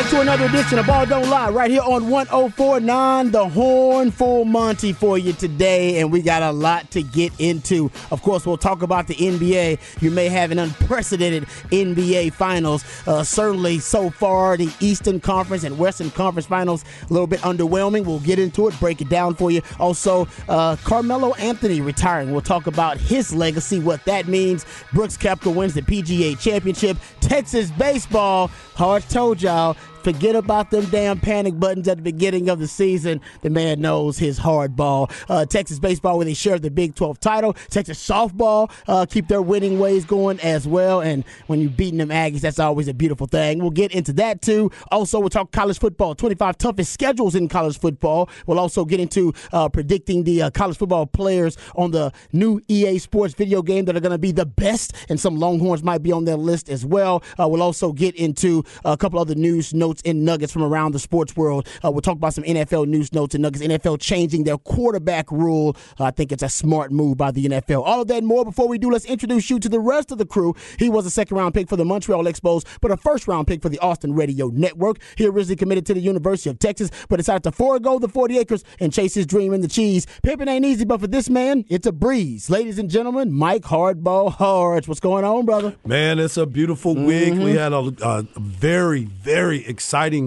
Back to another edition of Ball Don't Lie right here on 1049 The Horn. Full Monty for you today, and we got a lot to get into. Of course, we'll talk about the NBA. You may have an unprecedented NBA Finals. Uh, certainly, so far, the Eastern Conference and Western Conference Finals a little bit underwhelming. We'll get into it, break it down for you. Also, uh, Carmelo Anthony retiring. We'll talk about his legacy, what that means. Brooks Koepka wins the PGA Championship. Texas baseball, hard told y'all, Forget about them damn panic buttons at the beginning of the season. The man knows his hard ball. Uh, Texas baseball, where they share the Big 12 title. Texas softball, uh, keep their winning ways going as well. And when you're beating them Aggies, that's always a beautiful thing. We'll get into that too. Also, we'll talk college football. 25 toughest schedules in college football. We'll also get into uh, predicting the uh, college football players on the new EA Sports video game that are going to be the best, and some Longhorns might be on their list as well. Uh, we'll also get into a couple other news notes notes and nuggets from around the sports world. Uh, we'll talk about some NFL news notes and nuggets. NFL changing their quarterback rule. Uh, I think it's a smart move by the NFL. All of that and more. Before we do, let's introduce you to the rest of the crew. He was a second round pick for the Montreal Expos, but a first round pick for the Austin Radio Network. He originally committed to the University of Texas, but decided to forego the 40 acres and chase his dream in the cheese. Pippin ain't easy, but for this man, it's a breeze. Ladies and gentlemen, Mike Hardball Harge. What's going on, brother? Man, it's a beautiful week. Mm-hmm. We had a, a very, very exciting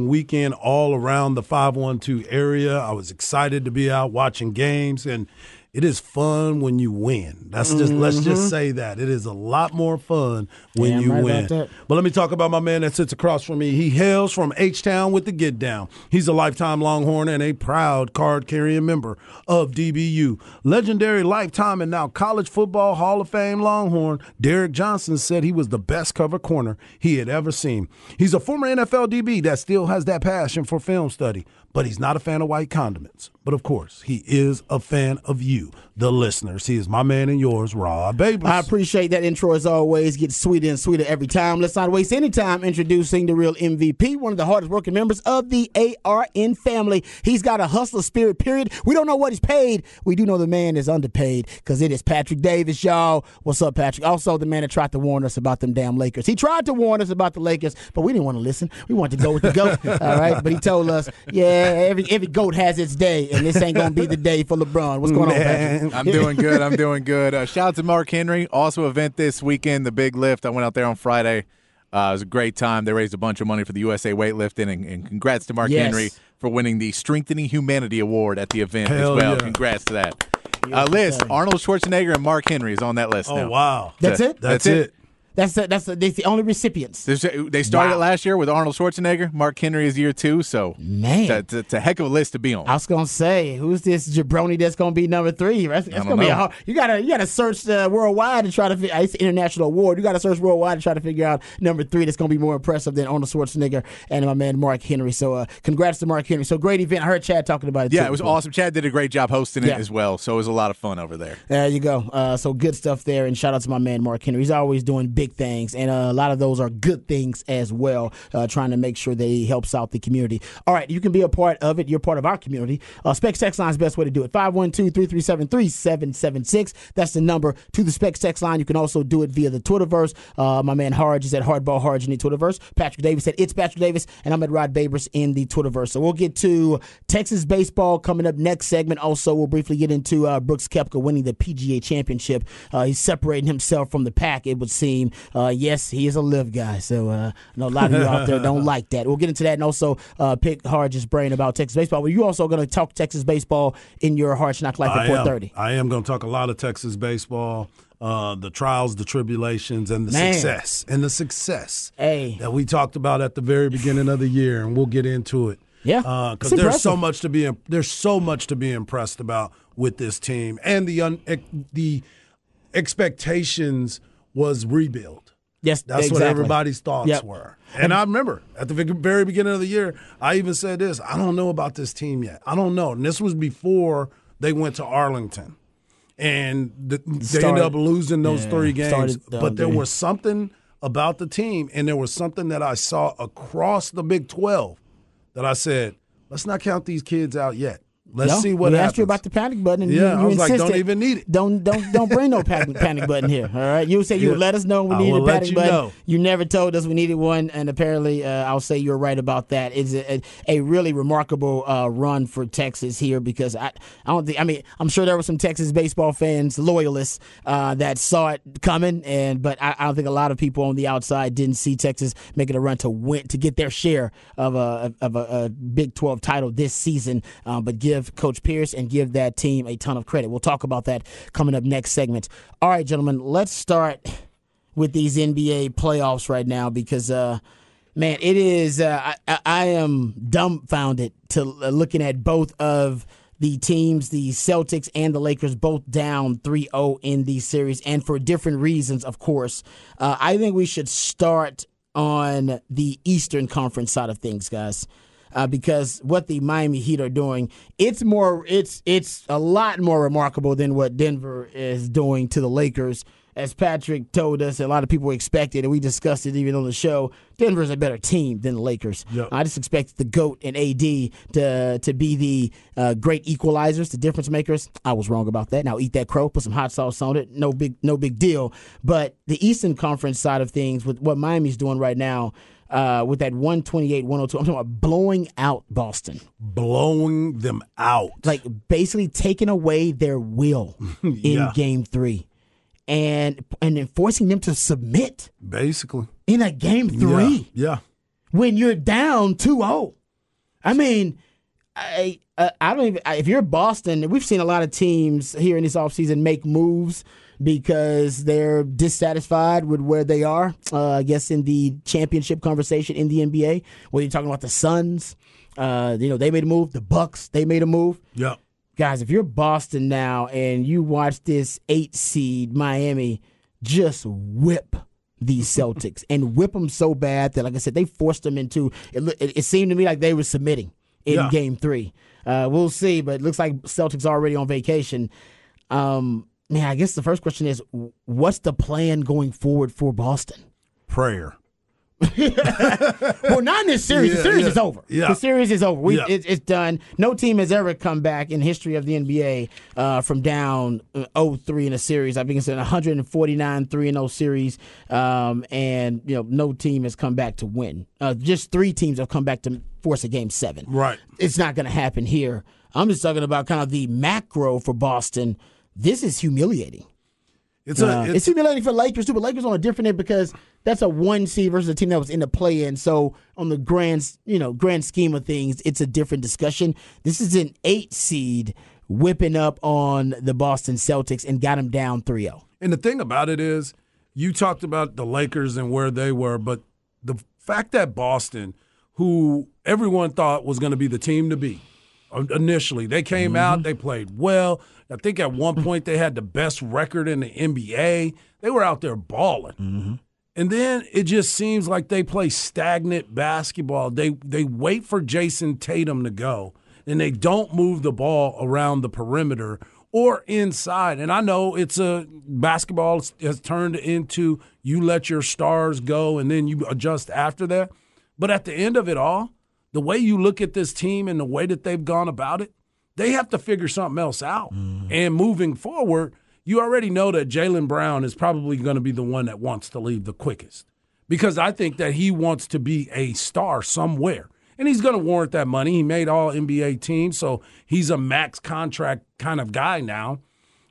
weekend all around the 512 area. I was excited to be out watching games and it is fun when you win. That's just let's just mm-hmm. say that. It is a lot more fun when Damn you right win. But let me talk about my man that sits across from me. He hails from H Town with the Get Down. He's a lifetime Longhorn and a proud card carrying member of DBU. Legendary lifetime and now college football Hall of Fame Longhorn, Derrick Johnson said he was the best cover corner he had ever seen. He's a former NFL DB that still has that passion for film study, but he's not a fan of white condiments. But of course, he is a fan of you. The listeners. He is my man and yours, Rod Babers. I appreciate that intro as always. Gets sweeter and sweeter every time. Let's not waste any time introducing the real MVP, one of the hardest working members of the ARN family. He's got a hustler spirit, period. We don't know what he's paid. We do know the man is underpaid because it is Patrick Davis, y'all. What's up, Patrick? Also, the man that tried to warn us about them damn Lakers. He tried to warn us about the Lakers, but we didn't want to listen. We wanted to go with the GOAT, all right? But he told us, yeah, every, every GOAT has its day, and this ain't going to be the day for LeBron. What's going on, Patrick? I'm doing good. I'm doing good. Uh, shout out to Mark Henry. Also, event this weekend, the Big Lift. I went out there on Friday. Uh, it was a great time. They raised a bunch of money for the USA weightlifting, and, and congrats to Mark Yes. Henry for winning the Strengthening Humanity Award at the event Hell as well. yeah. Congrats to that. Uh, list. Arnold Schwarzenegger and Mark Henry is on that list. oh, now. wow. That's it? That's, it. That's the, that's the, that's the only recipients. They started Wow. last year with Arnold Schwarzenegger. Mark Henry is year two, so Man. it's, it's a heck of a list to be on. I was gonna say, who's this jabroni that's gonna be number three? That's, that's gonna be a hard. You gotta you gotta search uh, worldwide to try to. fi- uh, It's an international award. You gotta search worldwide to try to figure out number three. That's gonna be more impressive than Arnold Schwarzenegger and my man Mark Henry. So, uh, congrats to Mark Henry. So great event. I heard Chad talking about it. yeah, too it was before. awesome. Chad did a great job hosting it Yeah. as well, so it was a lot of fun over there. There you go. Uh, so good stuff there, and shout out to my man Mark Henry. He's always doing big things, and uh, a lot of those are good things as well. Uh, trying to make sure that he helps out the community. All right, you can be a part of it. You're part of our community. Uh, Specs Text Line is best way to do it. 512-337-3776. That's the number to the Specs Text Line. You can also do it via the Twitterverse. Uh, my man Harge is at Hardball Harge in the Twitterverse. Patrick Davis said It's Patrick Davis, and I'm at Rod Babers in the Twitterverse. So we'll get to Texas baseball coming up next segment. Also, we'll briefly get into uh, Brooks Koepka winning the PGA Championship. Uh, he's separating himself from the pack, it would seem. Uh, yes, he is a LIV guy, so uh, I know a lot of you out there don't like that. We'll get into that and also uh, pick Harge's brain about Texas baseball. But you also going to talk Texas baseball in your Hard Knock Life at am. 4:30. I am going to talk a lot of Texas baseball, uh, the trials, the tribulations, and the Man. success, and the success Hey. that we talked about at the very beginning of the year, and we'll get into it. Yeah. because It's there's so much to be there's so much to be impressed about with this team, and the un, the expectations was rebuild. Yes, That's what everybody's thoughts Yep. were. And I remember at the very beginning of the year, I even said this I don't know about this team yet. I don't know. And this was before they went to Arlington. And the, they ended up losing those yeah, three games. started, uh, but there was something about the team, and there was something that I saw across the Big 12 that I said, let's not count these kids out yet. Let's No, see what we happens. asked you about the panic button, and Yeah, you, I you was like, don't even need it. Don't don't don't bring no panic panic button here. All right, you said you Yeah. let us know we needed a panic you button. know. You never told us we needed one, and apparently, uh, I'll say you're right about that. It's a, a, a really remarkable uh, run for Texas here because I I don't think I mean I'm sure there were some Texas baseball fans, loyalists uh, that saw it coming, and but I, I don't think a lot of people on the outside didn't see Texas making a run to win to get their share of a of a, a Big 12 title this season. Um, but give Coach Pierce and give that team a ton of credit. We'll talk about that coming up next segment. All right, gentlemen, let's start with these NBA playoffs right now because, uh, man, it is. Uh, I, I- I am dumbfounded to uh, looking at both of the teams, the Celtics and the Lakers, both down 3 0 in these series, and for different reasons, of course. Uh, I think we should start on the Eastern Conference side of things, guys. Uh, because what the Miami Heat are doing, it's more, it's it's a lot more remarkable than what Denver is doing to the Lakers. As Patrick told us, a lot of people expected, and we discussed it even on the show. Denver's a better team than the Lakers. Yep. I just expected the goat and AD to to be the uh, great equalizers, the difference makers. I was wrong about that. Now eat that crow, put some hot sauce on it. No big no big deal. But the Eastern Conference side of things, with what Miami's doing right now, uh, with that 128, 102, I'm talking about blowing out Boston, Blowing them out. like basically taking away their will in Yeah. Game Three, and and then forcing them to submit Basically. in a Game Three Yeah. yeah. when you're down 2-0. I mean, I uh, I don't even if you're Boston, we've seen a lot of teams here in this offseason make moves because they're dissatisfied with where they are. Uh, I guess in the championship conversation in the NBA, whether you're talking about the Suns, uh, you know they made a move. The Bucks they made a move. Yeah. Guys, if you're Boston now and you watch this eight seed Miami just whip these Celtics and whip them so bad that, like I said, they forced them into. It, it, it seemed to me like they were submitting in Yeah. Game Three. Uh, we'll see, but it looks like Celtics already on vacation. Um, man, I guess the first question is, what's the plan going forward for Boston? Prayer. well, not in this series. Yeah, the series yeah, is over. yeah. The series is over. We, Yeah. it, it's done. No team has ever come back in history of the NBA uh, from down uh, 0-3 in a series. I think it's an 149 3 0 series, um, and you know no team has come back to win. Uh, just three teams have come back to force a game seven. Right. It's not going to happen here. I'm just talking about kind of the macro for Boston. This is humiliating. It's Uh, a it's, it's, humiliating for Lakers too, but Lakers on a different end because that's a one seed versus a team that was in the play in. So on the grand, you know, grand scheme of things, it's a different discussion. This is an eight seed whipping up on the Boston Celtics and got them down oh. 3-0. and the thing about it is, you talked about the Lakers and where they were, but the fact that Boston, who everyone thought was going to be the team to beat uh, initially, they came mm-hmm. out, they played well. I think at one mm-hmm. point they had the best record in the NBA. They were out there balling. Mm-hmm. And then it just seems like they play stagnant basketball. They they wait for Jayson Tatum to go, and they don't move the ball around the perimeter or inside. And I know it's a basketball has turned into you let your stars go and then you adjust after that. But at the end of it all, the way you look at this team and the way that they've gone about it, they have to figure something else out. Mm-hmm. And moving forward, you already know that Jaylen Brown is probably going to be the one that wants to leave the quickest because I think that he wants to be a star somewhere. And he's going to warrant that money. He made all NBA teams, so he's a max contract kind of guy now.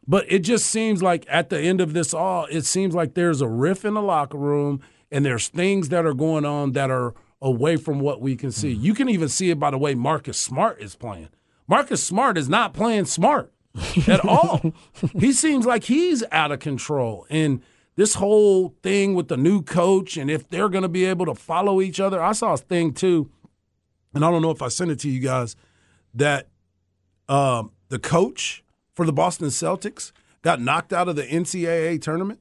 But it just seems like at the end of this all, it seems like there's a riff in the locker room and there's things that are going on that are away from what we can see. You can even see it by the way Marcus Smart is playing. Marcus Smart is not playing smart at all. he seems like he's out of control. And this whole thing with the new coach and if they're going to be able to follow each other. I saw a thing too, and I don't know if I sent it to you guys, that um, the coach for the Boston Celtics got knocked out of the NCAA tournament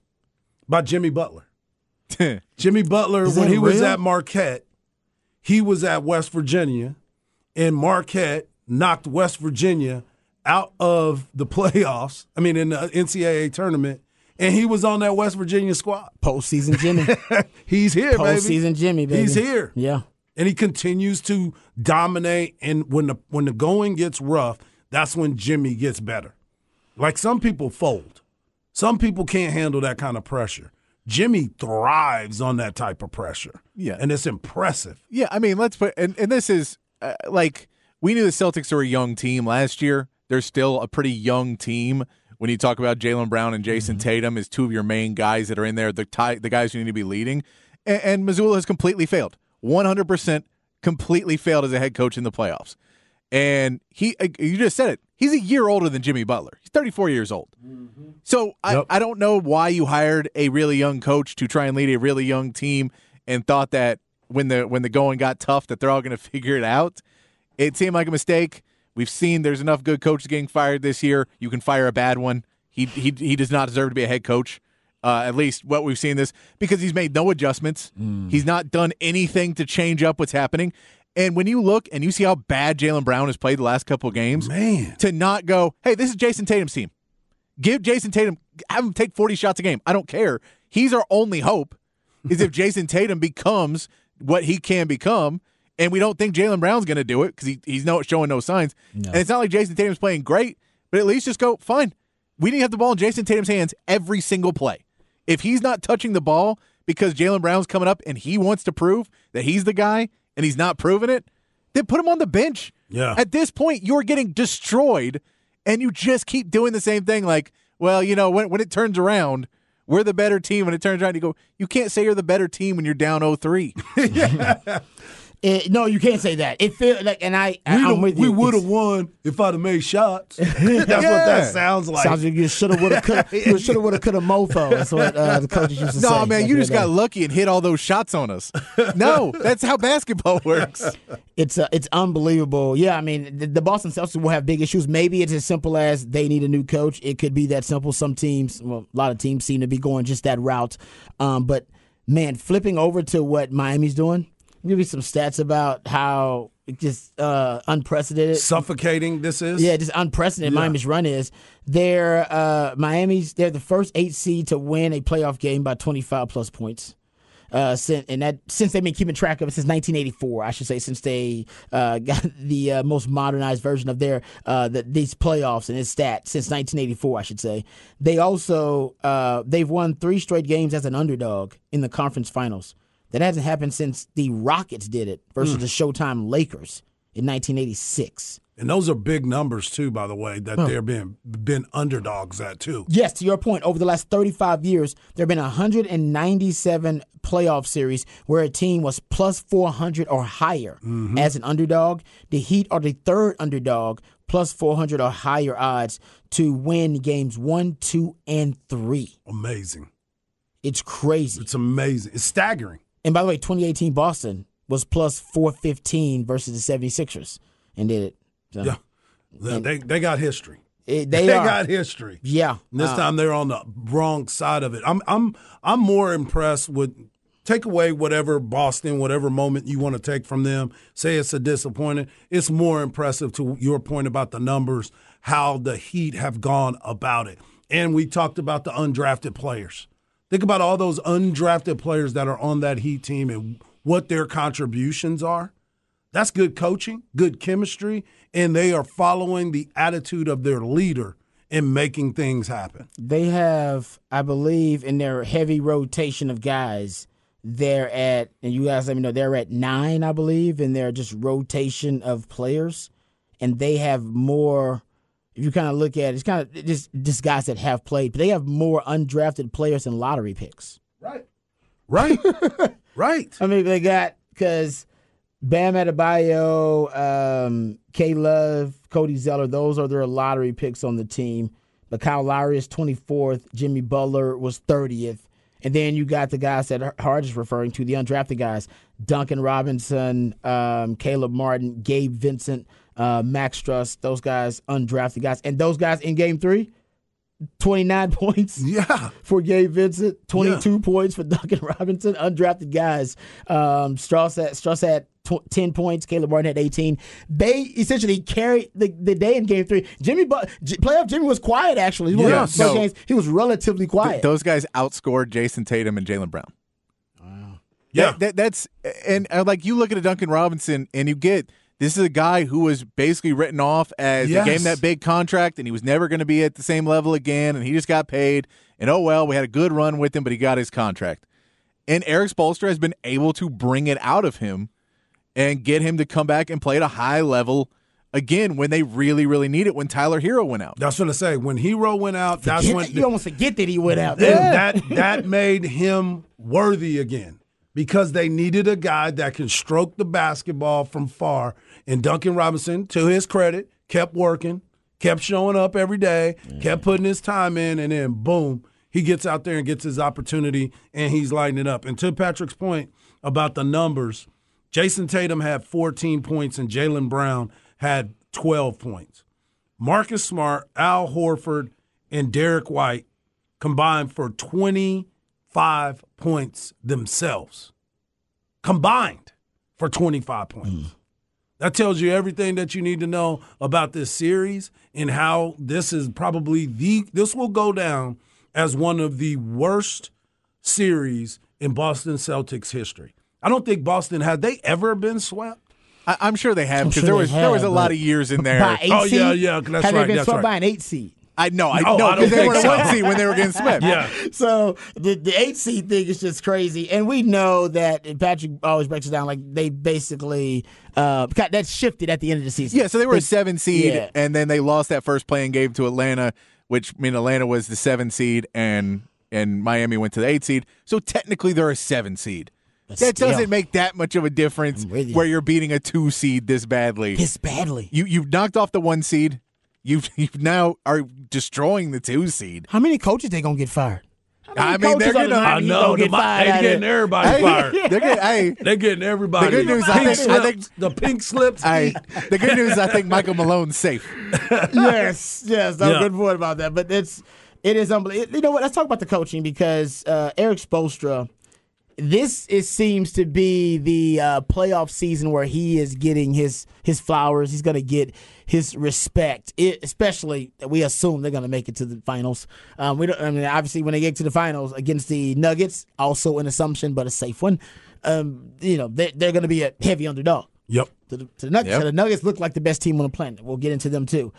by Jimmy Butler. Jimmy Butler, when he was at Marquette, he was at West Virginia, and Marquette knocked West Virginia out of the playoffs. I mean, in the NCAA tournament, and he was on that West Virginia squad. Postseason Jimmy. He's here, baby. Postseason Jimmy, baby. He's here, Yeah. and he continues to dominate. And when the when the going gets rough, that's when Jimmy gets better. Like some people fold, some people can't handle that kind of pressure. Jimmy thrives on that type of pressure. Yeah. and it's impressive. Yeah, I mean, let's put and, and this is uh, like we knew the Celtics were a young team last year. They're still a pretty young team. When you talk about Jaylen Brown and Jayson Tatum as two of your main guys that are in there, the ty- the guys who need to be leading, and, and Mazzulla has completely failed, one hundred percent, completely failed as a head coach in the playoffs. And he, uh, you just said it. He's a year older than Jimmy Butler. He's 34 years old. So I, Yep. I don't know why you hired a really young coach to try and lead a really young team and thought that when the when the going got tough that they're all going to figure it out. It seemed like a mistake. We've seen there's enough good coaches getting fired this year. You can fire a bad one. He he he does not deserve to be a head coach. Uh, at least what we've seen this because he's made no adjustments. He's not done anything to change up what's happening. And when you look and you see how bad Jaylen Brown has played the last couple of games, Man. to not go, hey, this is Jayson Tatum's team. Give Jayson Tatum, have him take 40 shots a game. I don't care. He's our only hope is if Jayson Tatum becomes what he can become. And we don't think Jaylen Brown's going to do it because he, he's no, showing no signs. And it's not like Jayson Tatum's playing great, but at least just go, fine. We need to have the ball in Jayson Tatum's hands every single play. If he's not touching the ball because Jaylen Brown's coming up and he wants to prove that he's the guy and he's not proving it, then put him on the bench. Yeah. At this point, you're getting destroyed, and you just keep doing the same thing. Like, well, you know, when when it turns around, we're the better team. When it turns around, you go, you can't say you're the better team when you're down 0-3. Eh, no, you can't say that. It feel like, and I, I We, I'm with we you. would have won if I'd have made shots. That's what that sounds like. Sounds like you shoulda, woulda, coulda. You shoulda, woulda, coulda, mofo. That's what uh, the coaches used to say. no, man, back you just got day. lucky and hit all those shots on us. no, that's how basketball works. It's uh, it's unbelievable. Yeah, I mean, the, the Boston Celtics will have big issues. Maybe it's as simple as they need a new coach. It could be that simple. Some teams, well, a lot of teams seem to be going just that route. Um, but man, flipping over to what Miami's doing, give you some stats about how just uh, unprecedented. Suffocating this is. Yeah, just unprecedented Miami's run is. They're uh, Miami's. They're the first eight seed to win a playoff game by 25 plus points. Uh, since, and that since they've been keeping track of it since 1984, I should say, since they uh, got the uh, most modernized version of their uh, the, these playoffs and its stats since 1984, I should say. They also uh, they've won three straight games as an underdog in the conference finals. That hasn't happened since the Rockets did it versus hmm. the Showtime Lakers in 1986. And those are big numbers too, by the way, that they're being been underdogs at too. Yes, to your point, over the last 35 years, there have been 197 playoff series where a team was plus 400 or higher mm-hmm. as an underdog. The Heat are the third underdog, plus 400 or higher odds to win games one, two, and three. Amazing. It's crazy. It's amazing. It's staggering. And by the way, 2018 Boston was plus 415 versus the 76ers and did it. So Yeah. They, they, they got history. it- they, are. got history. yeah. And this Uh, time they're on the wrong side of it. I'm I'm I'm more impressed with take away whatever Boston, whatever moment you want to take from them. Say it's a disappointment. It's more impressive to your point about the numbers, how the Heat have gone about it. And we talked about the undrafted players. Think about all those undrafted players that are on that Heat team and what their contributions are. That's good coaching, good chemistry, and they are following the attitude of their leader and making things happen. They have, I believe, in their heavy rotation of guys, they're at, and you guys let me know, they're at nine, I believe, in their just rotation of players. And they have more, if you kind of look at it, it's kind of just, just guys that have played, but they have more undrafted players than lottery picks. Right. Right. right. I mean, they got, because Bam Adebayo, um, K Love, Cody Zeller, those are their lottery picks on the team. But Kyle Lowry is 24th. Jimmy Butler was 30th. And then you got the guys that Hard is referring to, the undrafted guys Duncan Robinson, um, Caleb Martin, Gabe Vincent, uh, Max Strus, those guys, undrafted guys. And those guys in game three, 29 points Yeah. for Gabe Vincent, 22 points for Duncan Robinson, undrafted guys. Um, Strus had, Strus had tw- 10 points, Caleb Martin had 18. They essentially carried the, the day in game three. Jimmy, but J- playoff Jimmy was quiet, actually. He, Yeah, was, games, he was relatively quiet. Those guys outscored Jayson Tatum and Jaylen Brown. Wow. Yeah. That, that, that's and uh, like you look at a Duncan Robinson and you get this is a guy who was basically written off as Yes. he gave him that big contract and he was never going to be at the same level again and he just got paid and oh well we had a good run with him but he got his contract and Erik Spoelstra has been able to bring it out of him and get him to come back and play at a high level again when they really really need it when Tyler Herro went out. That's what I say. When Herro went out, that's when you almost forget that he went out. and that that made him worthy again because they needed a guy that can stroke the basketball from far. And Duncan Robinson, to his credit, kept working, kept showing up every day, kept putting his time in, and then boom, he gets out there and gets his opportunity and he's lighting it up. And to Patrick's point about the numbers, Jayson Tatum had 14 points and Jaylen Brown had 12 points. Marcus Smart, Al Horford, and Derrick White combined for 25 points themselves. Combined for 25 points. Mm. That tells you everything that you need to know about this series and how this is probably the this will go down as one of the worst series in Boston Celtics history. I don't think Boston had they ever been swept. I, I'm sure they have because sure there they was there was a lot of years in there. By eight Oh, seed? yeah, yeah, that's Have right, they been that's swept right. by an eight seed? I know, I know don't because they were the so. one seed when they were getting swept. Yeah. So the the eight seed thing is just crazy, and we know that and Patrick always breaks it down like they basically uh got that shifted at the end of the season. Yeah, so they were They- a seven seed, Yeah. and then they lost that first playing game to Atlanta, which I mean Atlanta was the seven seed, and and Miami went to the eight seed. So technically, they're a seven seed. But that still, doesn't make that much of a difference you. where you're beating a two seed this badly. this badly. You you've knocked off the one seed. You you now are destroying the two seed. How many coaches they gonna get fired? I mean, they're coaches on the gonna. Miami I know gonna get fired they out getting there? everybody Hey, fired. they're getting, hey, They're getting everybody. The good news, I pink think- I slips, think- the pink slips. hey, the good news, I think Michael Malone's safe. yes, yes, that's Yeah. a good point about that. But it's it is unbelievable. You know what? Let's talk about the coaching because uh, Erik Spoelstra, this it seems to be the uh, playoff season where he is getting his his flowers. He's going to get his respect, it, especially we assume they're going to make it to the finals. Um, we don't. I mean, obviously, when they get to the finals against the Nuggets, also an assumption, but a safe one. Um, you know, they're, they're going to be a heavy underdog. Yep. To the, to the Nuggets. Yep. So the Nuggets look like the best team on the planet. We'll get into them too.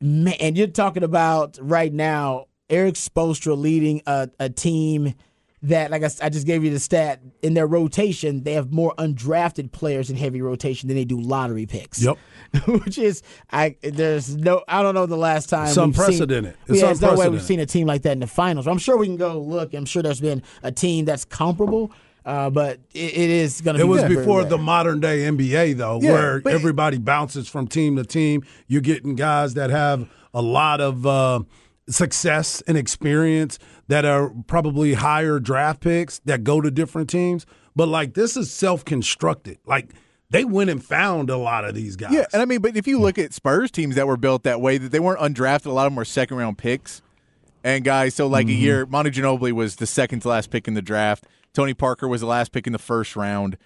Man, and you're talking about right now Erik Spoelstra leading a, a team that, like I just gave you the stat, in their rotation, they have more undrafted players in heavy rotation than they do lottery picks. Yep. Which is, I there's no, I don't know the last time It's unprecedented. Seen, It's yeah, there's no way we've unprecedented. seen a team like that in the finals. I'm sure we can go look. I'm sure there's been a team that's comparable, uh, but it, it is going to be. It be was before the modern day NBA, though, Yeah, where everybody bounces from team to team. You're getting guys that have a lot of uh, success and experience that are probably higher draft picks that go to different teams. But like this is self constructed. Like they went and found a lot of these guys. Yeah, and I mean, but if you look at Spurs teams that were built that way, that they weren't undrafted. A lot of them were second round picks. And guys, so like a year, Manu Ginobili was the second to last pick in the draft. Tony Parker was the last pick in the first round.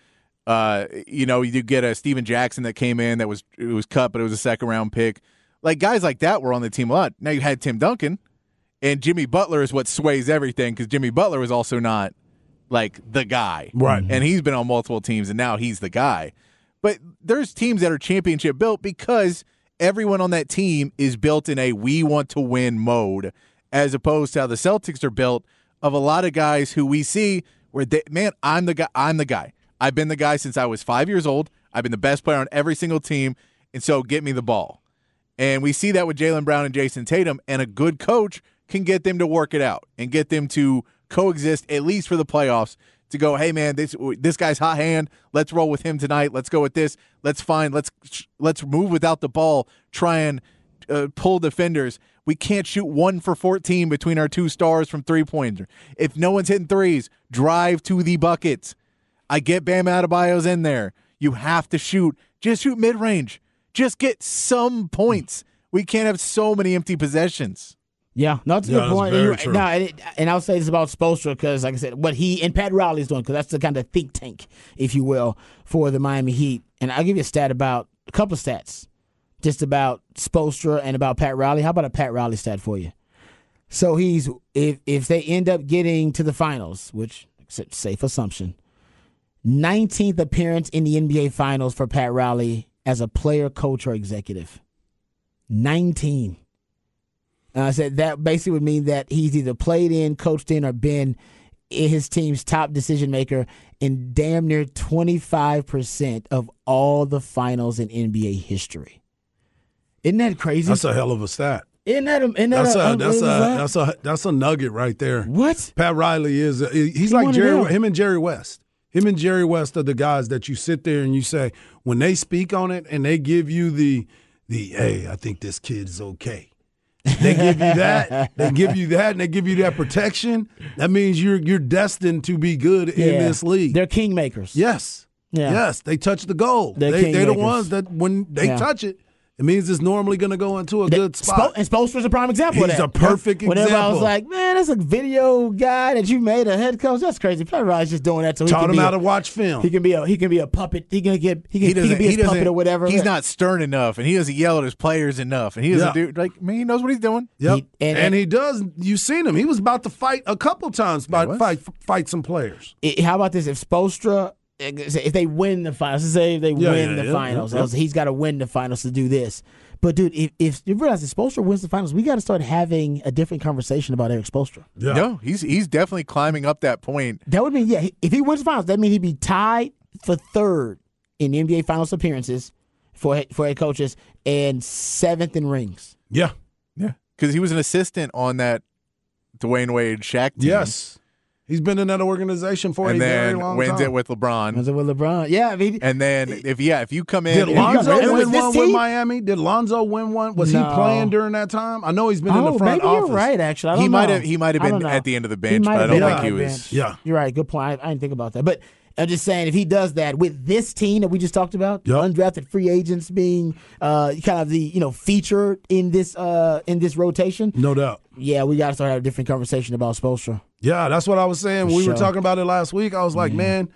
Uh, you know, you get a Stephen Jackson that came in that was it was cut, but it was a second round pick. Like guys like that were on the team a lot. Now you had Tim Duncan, and Jimmy Butler is what sways everything because Jimmy Butler was also not like the guy, Right. And he's been on multiple teams, and now he's the guy. But there's teams that are championship built because everyone on that team is built in a we want to win mode, as opposed to how the Celtics are built of a lot of guys who we see where they, man, I'm the guy. I'm the guy. I've been the guy since I was five years old. I've been the best player on every single team, and so get me the ball. And we see that with Jaylen Brown and Jayson Tatum, and a good coach can get them to work it out and get them to coexist at least for the playoffs. To go, hey man, this this guy's hot hand. Let's roll with him tonight. Let's go with this. Let's find. Let's let's move without the ball. Try and uh, pull defenders. We can't shoot one for 14 between our two stars from three pointer. If no one's hitting threes, drive to the buckets. I get Bam Adebayo's in there. You have to shoot. Just shoot mid range. Just get some points. We can't have so many empty possessions. Yeah, no, that's a Yeah, good point. And, you- no, and, it, and I'll say this about Spoelstra because, like I said, what he and Pat Riley is doing because that's the kind of think tank, if you will, for the Miami Heat. And I'll give you a stat about a couple of stats, just about Spoelstra and about Pat Riley. How about a Pat Riley stat for you? So he's if if they end up getting to the finals, which safe assumption, 19th appearance in the NBA Finals for Pat Riley as a player, coach, or executive. 19. And I said that basically would mean that he's either played in, coached in, or been his team's top decision maker in damn near 25% of all the finals in NBA history. Isn't that crazy? That's a hell of a stat. isn't that a, isn't that That's a, a that's a that's a that's a nugget right there. what? Pat Riley is uh, a, he's He like Jerry him and Jerry West. Him and Jerry West are the guys that you sit there and you say when they speak on it and they give you the the hey, I think this kid is okay. They give you that. They give you that, and they give you that protection. That means you're you're destined to be good in this league. They're kingmakers. yes, Yeah. yes. They touch the goal. They're they, they're the ones that when they Yeah. touch it, it means it's normally going to go into a That- good spot. Spo- and Spoelstra's a prime example He's of that. a perfect example. Whenever I was like, man, that's a video guy that you made a head coach. That's crazy. Pat Riley's just doing that so he Taught can him be how a, to watch film. he can be a he can be a puppet. He can get he can, he can be his puppet or whatever. He's not stern enough, and he doesn't yell at his players enough, and he doesn't Yeah. do like. man. he knows what he's doing. Yep. He- and- and, he does. You've seen him. He was about to fight a couple times, about fight fight some players. I- how about this? If Spoelstra, if they win the finals, let's say if they Yeah, win yeah, the yeah, finals, yeah, yeah. he's got to win the finals to do this. But dude, if, if you realize if Spoelstra wins the finals, we got to start having a different conversation about Erik Spoelstra. Yeah. No, he's he's definitely climbing up that point. That would mean, yeah, if he wins the finals, that means he'd be tied for third in the NBA Finals appearances for for head coaches and seventh in rings. Yeah. Yeah, because he was an assistant on that Dwyane Wade Shaq team. Yes. He's been in that organization for and a very then long wins time. it with LeBron. Was it with LeBron? Yeah, I mean, And then if yeah, if you come in, Did Lonzo win this one with? Miami? Did Lonzo win one? Was No. he playing during that time? I know he's been in oh, the front maybe office. you're right. Actually, I don't he might have he might have been at the end of the bench, but I don't think he was. bench. Yeah. You're right. Good point. I, I didn't think about that. But I'm just saying, if he does that with this team that we just talked about, Yep. undrafted free agents being uh, kind of the you know feature in this uh, in this rotation, No doubt. yeah, we got to start having a different conversation about Spoelstra. Yeah, that's what I was saying. For we were talking about it last week. I was like, man,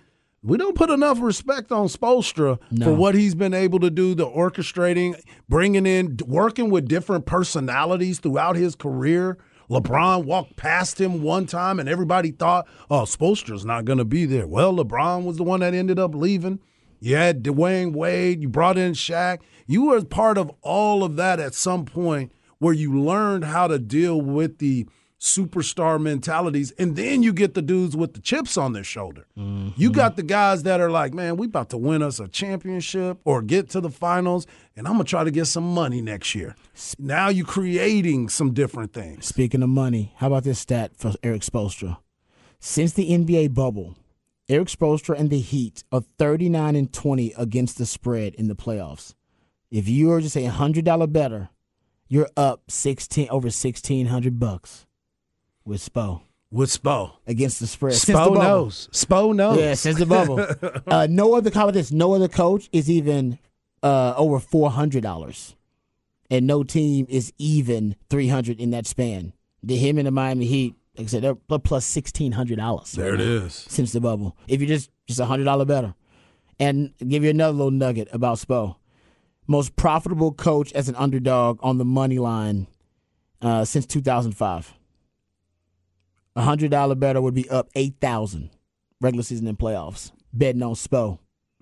we don't put enough respect on Spoelstra No. for what he's been able to do, the orchestrating, bringing in, working with different personalities throughout his career. LeBron walked past him one time, and everybody thought, "Oh, Spoelstra's not going to be there." Well, LeBron was the one that ended up leaving. You had Dwyane Wade. You brought in Shaq. You were part of all of that at some point where you learned how to deal with the superstar mentalities, and then you get the dudes with the chips on their shoulder. You mm-hmm. got the guys that are like, man, we about to win us a championship or get to the finals, and I'm gonna try to get some money next year. Now you're creating some different things. Speaking of money, how about this stat for Erik Spoelstra? Since the NBA bubble, Erik Spoelstra and the Heat are 39 and 20 against the spread in the playoffs. If you are just a hundred dollar bettor, you're up 16 over 1600 bucks with Spo With Spo, against the spread. Since the Spo bubble. knows. Spo knows. Yeah, since the bubble. uh, no other this? No other coach is even uh, over four hundred dollars, and no team is even three hundred in that span. The him and the Miami Heat, like I said, they're plus sixteen hundred dollars. There it is. Since the bubble, if you're just just a hundred dollar bettor, and give you another little nugget about Spo, most profitable coach as an underdog on the money line uh, since two thousand five. A hundred dollar bettor would be up eight thousand regular season and playoffs. Betting on Spo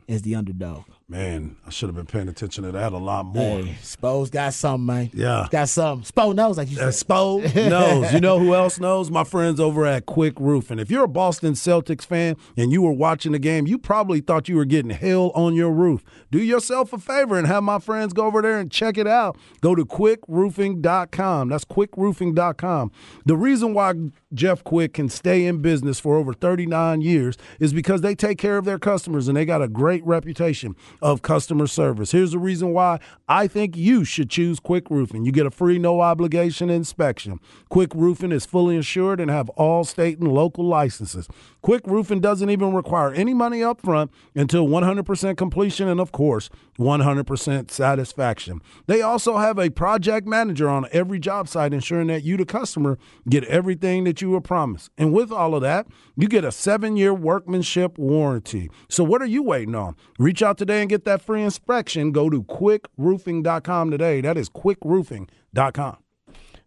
as the underdog. Man, I should have been paying attention to that a lot more. Hey, Spo's got something, man. Yeah. Got something. Spo knows, like you Uh, said. Spo knows. You know who else knows? My friends over at Quick Roofing. If you're a Boston Celtics fan and you were watching the game, you probably thought you were getting hell on your roof. Do yourself a favor and have my friends go over there and check it out. Go to quickroofing.com. That's quickroofing.com. The reason why Jeff Quick can stay in business for over 39 years is because they take care of their customers and they got a great reputation of customer service. Here's the reason why I think you should choose Quick Roofing. You get a free no obligation inspection. Quick Roofing is fully insured and have all state and local licenses. Quick Roofing doesn't even require any money up front until 100% completion and of course 100% satisfaction. They also have a project manager on every job site ensuring that you the customer get everything that you were promised. And with all of that, you get a 7-year workmanship warranty. So what are you waiting on? Reach out today and get that free inspection. Go to quickroofing.com today. That is quickroofing.com.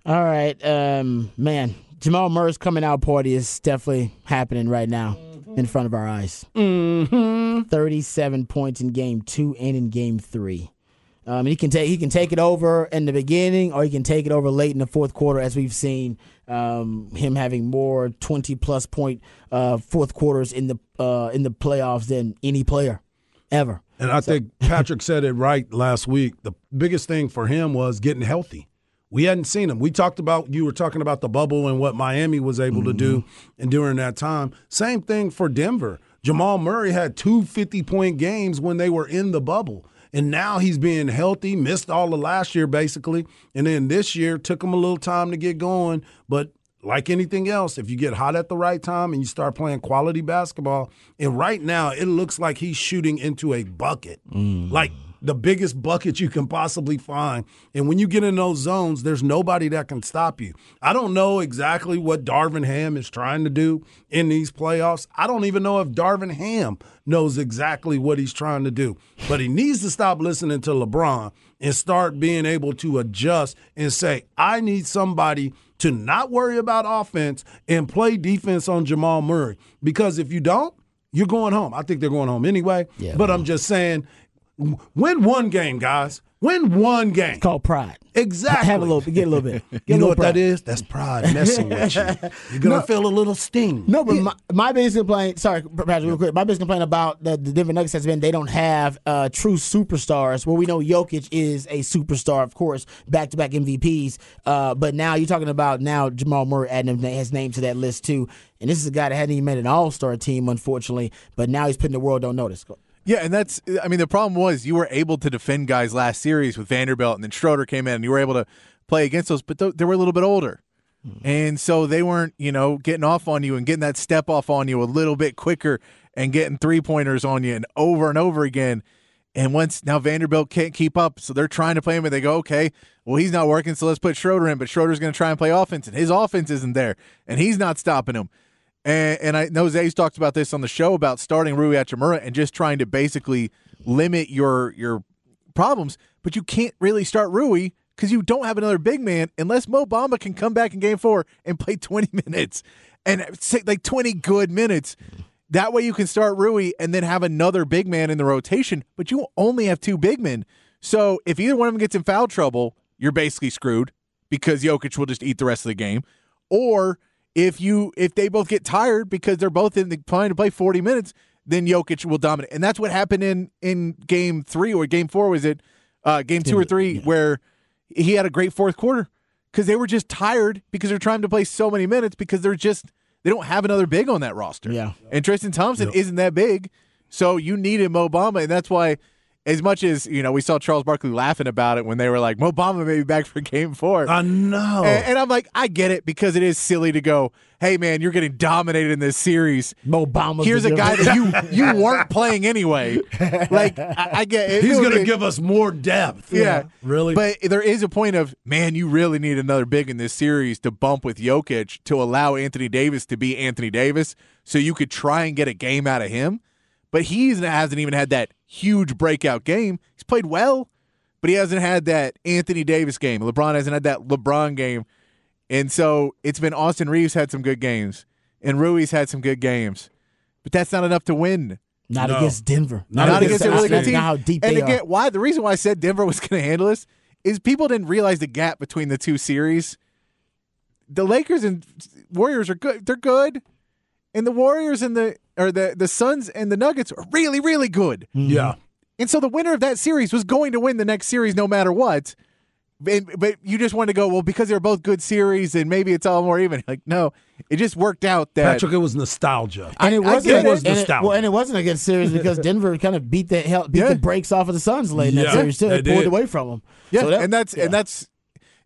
All right, um, man. Jamal Murray's coming out party is definitely happening right now in front of our eyes. Mm-hmm. Thirty-seven points in game two and in game three. Um, he can take he can take it over in the beginning, or he can take it over late in the fourth quarter, as we've seen um, him having more twenty plus point uh, fourth quarters in the uh, in the playoffs than any player ever. And I think Patrick said it right last week. The biggest thing for him was getting healthy. We hadn't seen him. We talked about you were talking about the bubble and what Miami was able to do mm-hmm. and during that time. Same thing for Denver. Jamal Murray had two 50 point games when they were in the bubble. And now he's being healthy, missed all of last year basically. And then this year took him a little time to get going. But like anything else, if you get hot at the right time and you start playing quality basketball, and right now it looks like he's shooting into a bucket, mm. like the biggest bucket you can possibly find. And when you get in those zones, there's nobody that can stop you. I don't know exactly what Darvin Ham is trying to do in these playoffs. I don't even know if Darvin Ham knows exactly what he's trying to do, but he needs to stop listening to LeBron and start being able to adjust and say, I need somebody to not worry about offense and play defense on Jamal Murray. Because if you don't, you're going home. I think they're going home anyway. Yeah, but I'm just saying, win one game, guys. Win one game. It's called pride. Exactly. Have a little, get a little bit. Get You know what pride. that is? That's pride messing with you. You're gonna feel a little sting. No, but my, my biggest complaint, sorry, Patrick, real quick. My biggest complaint about the, the Denver Nuggets has been they don't have uh, true superstars. Well, we know Jokic is a superstar, of course, back to back MVPs. Uh, but now you're talking about now Jamal Murray adding his name to that list too. And this is a guy that hadn't even made an All Star team, unfortunately. But now he's putting the world on notice. Yeah, and that's I mean the problem was you were able to defend guys last series with Vanderbilt, and then Schroeder came in, and you were able to play against those, but th- they were a little bit older, hmm. and so they weren't you know getting off on you and getting that step off on you a little bit quicker and getting three pointers on you and over and over again. And once now Vanderbilt can't keep up, so they're trying to play him, and they go, okay, well he's not working, so let's put Schroeder in, but Schroeder's going to try and play offense, and his offense isn't there, and he's not stopping him. And, and I know Zay's talked about this on the show about starting Rui Hachimura and just trying to basically limit your your problems. But you can't really start Rui because you don't have another big man unless Mo Bamba can come back in game four and play 20 minutes and like 20 good minutes. That way you can start Rui and then have another big man in the rotation, but you only have two big men. So if either one of them gets in foul trouble, you're basically screwed because Jokic will just eat the rest of the game. Or if you if they both get tired because they're both in the trying to play 40 minutes, then Jokic will dominate. And that's what happened in in game 3 or game 4 was it uh game 2 or 3 where he had a great fourth quarter cuz they were just tired because they're trying to play so many minutes because they're just they don't have another big on that roster. Yeah. And Tristan Thompson isn't that big. So you needed Mo Bamba, and that's why as much as, you know, we saw Charles Barkley laughing about it when they were like, Mo Bamba may be back for game four. I know. And, and I'm like, I get it because it is silly to go, hey man, you're getting dominated in this series. Mo Bamba's Here's a guy that you you weren't playing anyway. Like I, I get it. He's going to give us more depth. yeah. Really? But there is a point of, man, you really need another big in this series to bump with Jokic to allow Anthony Davis to be Anthony Davis so you could try and get a game out of him. But he hasn't even had that huge breakout game. He's played well, but he hasn't had that Anthony Davis game. LeBron hasn't had that LeBron game. And so it's been Austin Reaves had some good games, and Rui's had some good games. But that's not enough to win. Not No. against Denver. Not, against a really good team. not how deep and they again, are. why the reason why I said Denver was going to handle this is people didn't realize the gap between the two series. The Lakers and Warriors are good. They're good, and the Warriors and the or the the Suns and the Nuggets are really really good. Mm-hmm. yeah. And so the winner of that series was going to win the next series no matter what. And, but you just want to go well because they're both good series and maybe it's all more even. Like no, it just worked out that Patrick, it was nostalgia. And it I wasn't. get a- it. and nostalgia. well, and it wasn't a good series because Denver kind of beat the hell, beat Yeah. the brakes off of the Suns late in that Yeah, series too. They, they pulled did. away from them. Yeah, So that- and that's yeah. and that's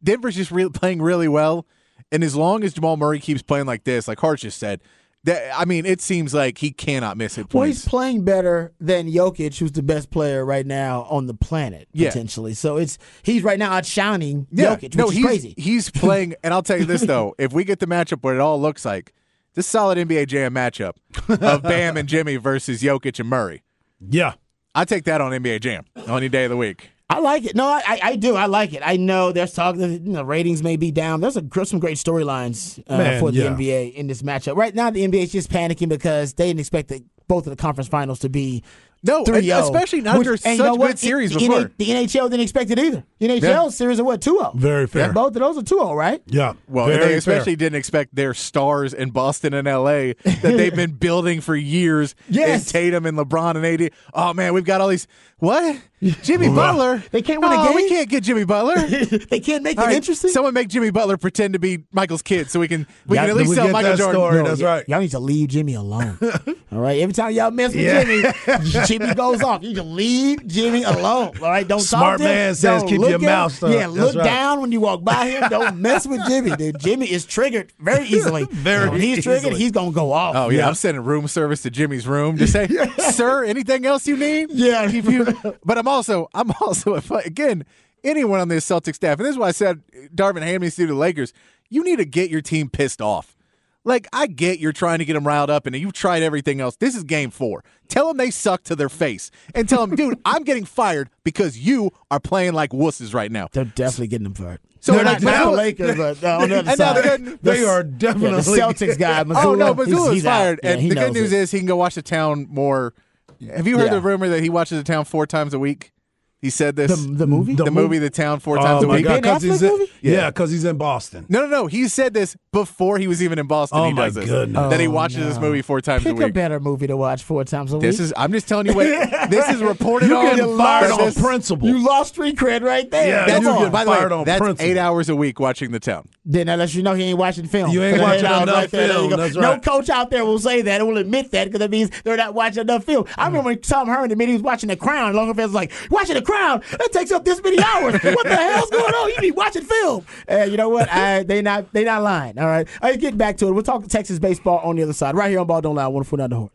Denver's just re- playing really well. And as long as Jamal Murray keeps playing like this, like Hart just said, that I mean, it seems like he cannot miss it Well, he's playing better than Jokic, who's the best player right now on the planet, Yeah. potentially. So it's he's right now outshining yeah, Jokic, which no, is he's crazy. he's playing. And I'll tell you this though, if we get the matchup what it all looks like, this solid NBA Jam matchup of Bam and Jimmy versus Jokic and Murray. Yeah. I take that on NBA Jam on any day of the week. I like it. No, I, I, I do. I like it. I know there's talk that you know, ratings may be down. There's a, some great storylines uh, for the yeah. NBA in this matchup. Right now, the NBA is just panicking because they didn't expect the, both of the conference finals to be No, 3 and especially not after and such good series the, before. The, NHL didn't expect it either. The NHL Yeah. series are what, 2 0? Very fair. Both of those are 2 0, right? Yeah. Well, Very they especially fair. didn't expect their stars in Boston and LA that they've been building for years. Yes. And Tatum and LeBron and AD. Oh man, we've got all these. What? Jimmy Butler? They can't win a Oh, We can't get Jimmy Butler. they can't make All it right, interesting. Someone make Jimmy Butler pretend to be Michael's kid, so we can we Yeah, can at least sell get Michael that Jordan. story? No, that's y- right. Y'all need to leave Jimmy alone. All right. Every time y'all mess with Yeah. Jimmy, Jimmy goes off. You need to leave Jimmy alone. All right. Don't Smart talk to him. Smart man says Don't keep your him. mouth shut. Yeah. That's Look right. down when you walk by him. Don't mess with Jimmy, dude. Jimmy is triggered very easily. Very when he's triggered, he's gonna go off. Oh yeah, I'm sending room service to Jimmy's room to say, "Sir, anything else you need?" Yeah. Keep you- But I'm also, I'm also, again, anyone on this Celtic staff, and this is why I said Darvin Ham needs to the Lakers. You need to get your team pissed off. Like I get you're trying to get them riled up, and you've tried everything else. This is game four. Tell them they suck to their face, and tell them, dude, I'm getting fired because you are playing like wusses right now. They're definitely getting them fired. So, they're like, not, the Lakers, but uh, on the other side, getting- They are yeah, definitely the Celtics guy. Oh Mazzulla, no, he's- Mazzulla's he's out. fired, Yeah, and the good news it. is he can go watch the town more. Have you heard Yeah. the rumor that he watches the town four times a week? He said this. the, the movie. the movie The Town four times Oh a week. God, Ben 'cause he's in, movie? yeah, because he's in Boston. No, no, no. He said this before he was even in Boston. Oh, he my does this. goodness. That he Oh, watches this movie four times Pick a week. a better movie to watch four times a week. This is. I'm just telling you what. this is reported You're on. getting fired on principle. you lost street cred right there. Yeah, That's, you're by the way, on that's principle. eight hours a week watching the town. Then that lets you know he ain't watching film. You ain't watching enough there. There film, go. that's No right. coach out there will say that. It will admit that because that means they're not watching enough film. I remember Tom Herman admitted he was watching The Crown. Longhorn fans was like, watching The That takes up this many hours. what the hell's going on? You be watching film. And you know what? I, they not they not lying. All right. All right, get back to it. We'll talk Texas baseball on the other side. Right here on Ball Don't Lie. One foot down the horn.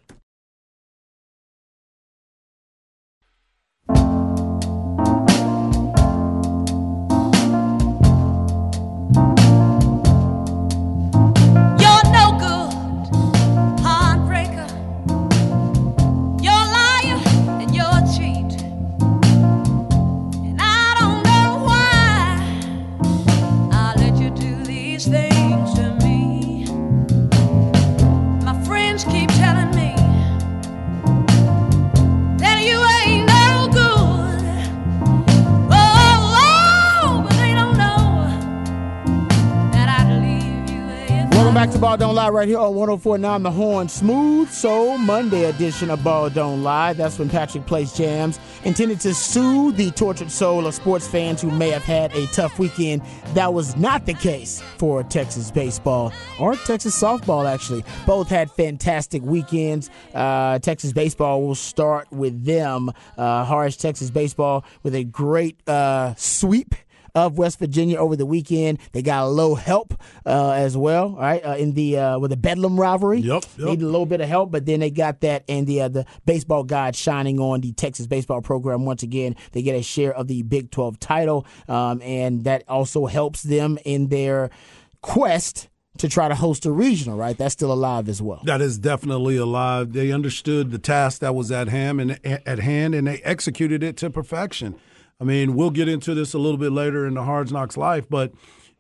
Back to Ball Don't Lie right here on 1049 The Horn. Smooth Soul Monday edition of Ball Don't Lie. That's when Patrick plays jams intended to soothe the tortured soul of sports fans who may have had a tough weekend. That was not the case for Texas baseball or Texas softball, actually. Both had fantastic weekends. Uh, Texas baseball will start with them. Uh, Harsh Texas baseball with a great uh, sweep of West Virginia over the weekend. They got a little help uh, as well, right? Uh, in the uh, with the Bedlam rivalry, Yep, yep. needed a little bit of help, but then they got that, and the uh, the baseball god shining on the Texas baseball program once again. They get a share of the Big Twelve title, um, and that also helps them in their quest to try to host a regional. Right? That's still alive as well. That is definitely alive. They understood the task that was at hand and at hand, and they executed it to perfection. I mean, we'll get into this a little bit later in the Hard Knocks life, but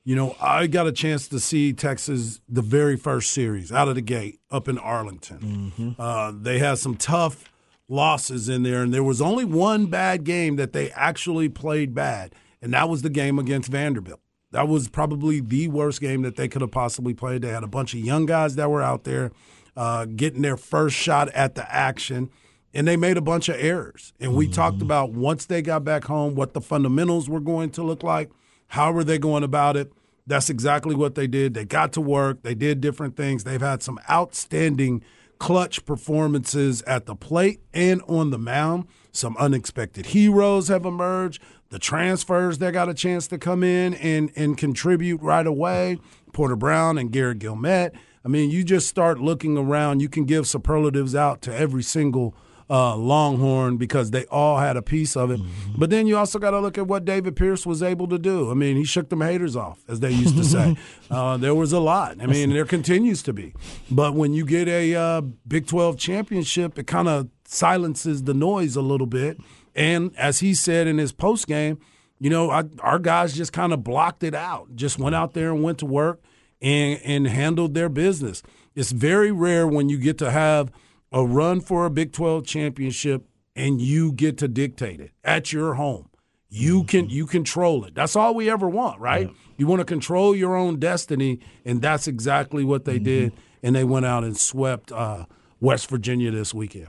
you know, I got a chance to see Texas the very first series out of the gate up in Arlington. Uh, they had some tough losses in there, and there was only one bad game that they actually played bad, and that was the game against Vanderbilt. That was probably the worst game that they could have possibly played. They had a bunch of young guys that were out there uh, getting their first shot at the action, and they made a bunch of errors. And we talked mm-hmm. about once they got back home what the fundamentals were going to look like. How were they going about it? That's exactly what they did. They got to work. They did different things. They've had some outstanding clutch performances at the plate and on the mound. Some unexpected heroes have emerged. The transfers that got a chance to come in and, and contribute right away. Porter Brown and Garrett Guillemette. I mean, you just start looking around. You can give superlatives out to every single uh, Longhorn because they all had a piece of it. But then you also got to look at what David Pierce was able to do. I mean, he shook them haters off, as they used to say. uh, there was a lot. I mean, there continues to be. But when you get a uh, Big 12 championship, it kind of silences the noise a little bit. And as he said in his post game, you know, I, our guys just kind of blocked it out, just went out there and went to work and, and handled their business. It's very rare when you get to have a run for a Big 12 championship and you get to dictate it at your home. You can you control it. That's all we ever want, right? You want to control your own destiny, and that's exactly what they did. And they went out and swept uh, West Virginia this weekend.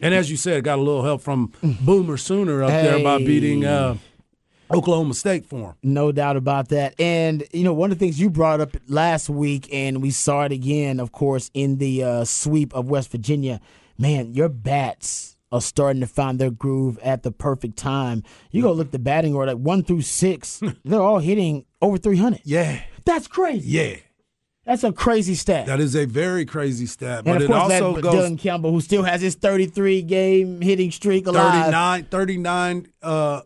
And as you said, got a little help from Boomer Sooner up there by beating uh, Oklahoma State for him. No doubt about that. And, you know, one of the things you brought up last week, and we saw it again, of course, in the uh, sweep of West Virginia. Man, your bats are starting to find their groove at the perfect time. You go look at the batting order, like one through six, they're all hitting over 300. Yeah, That's crazy. yeah. That's a crazy stat. That is a very crazy stat, and but of it course, also that goes Dylan Campbell, who still has his 33 game hitting streak alive. 39, 39 uh,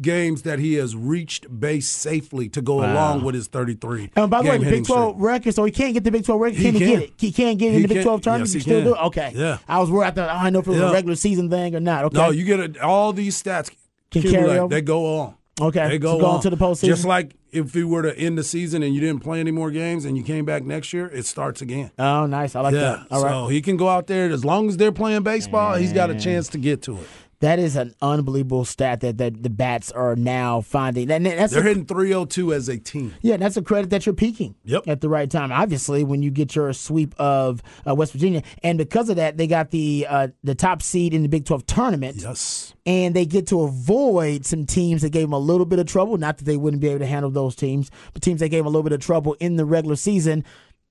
games that he has reached base safely to go along with his 33. And by the way, the Big 12 streak. record, so he can't get the Big 12 record. He Can he, can. get it? He can't get it in the Big 12 tournament. Yes, he he still can. do it? Okay. Yeah. I was worried. I thought oh, I didn't know if it was Yeah. a regular season thing or not. Okay. No, you get it. All these stats Can carry accumulate. over? They go on. Okay, They go so going on to the postseason? Just like if we were to end the season and you didn't play any more games and you came back next year, it starts again. oh, nice. I like yeah. that. All right. So he can go out there as long as they're playing baseball. He's got a chance to get to it. That is an unbelievable stat that, that the bats are now finding. And that's They're a, hitting 302 as a team. Yeah, that's a credit that you're peaking Yep. at the right time. Obviously, when you get your sweep of uh, West Virginia, and because of that, they got the uh, the top seed in the Big 12 tournament. Yes. and they get to avoid some teams that gave them a little bit of trouble. Not that they wouldn't be able to handle those teams, but teams that gave them a little bit of trouble in the regular season.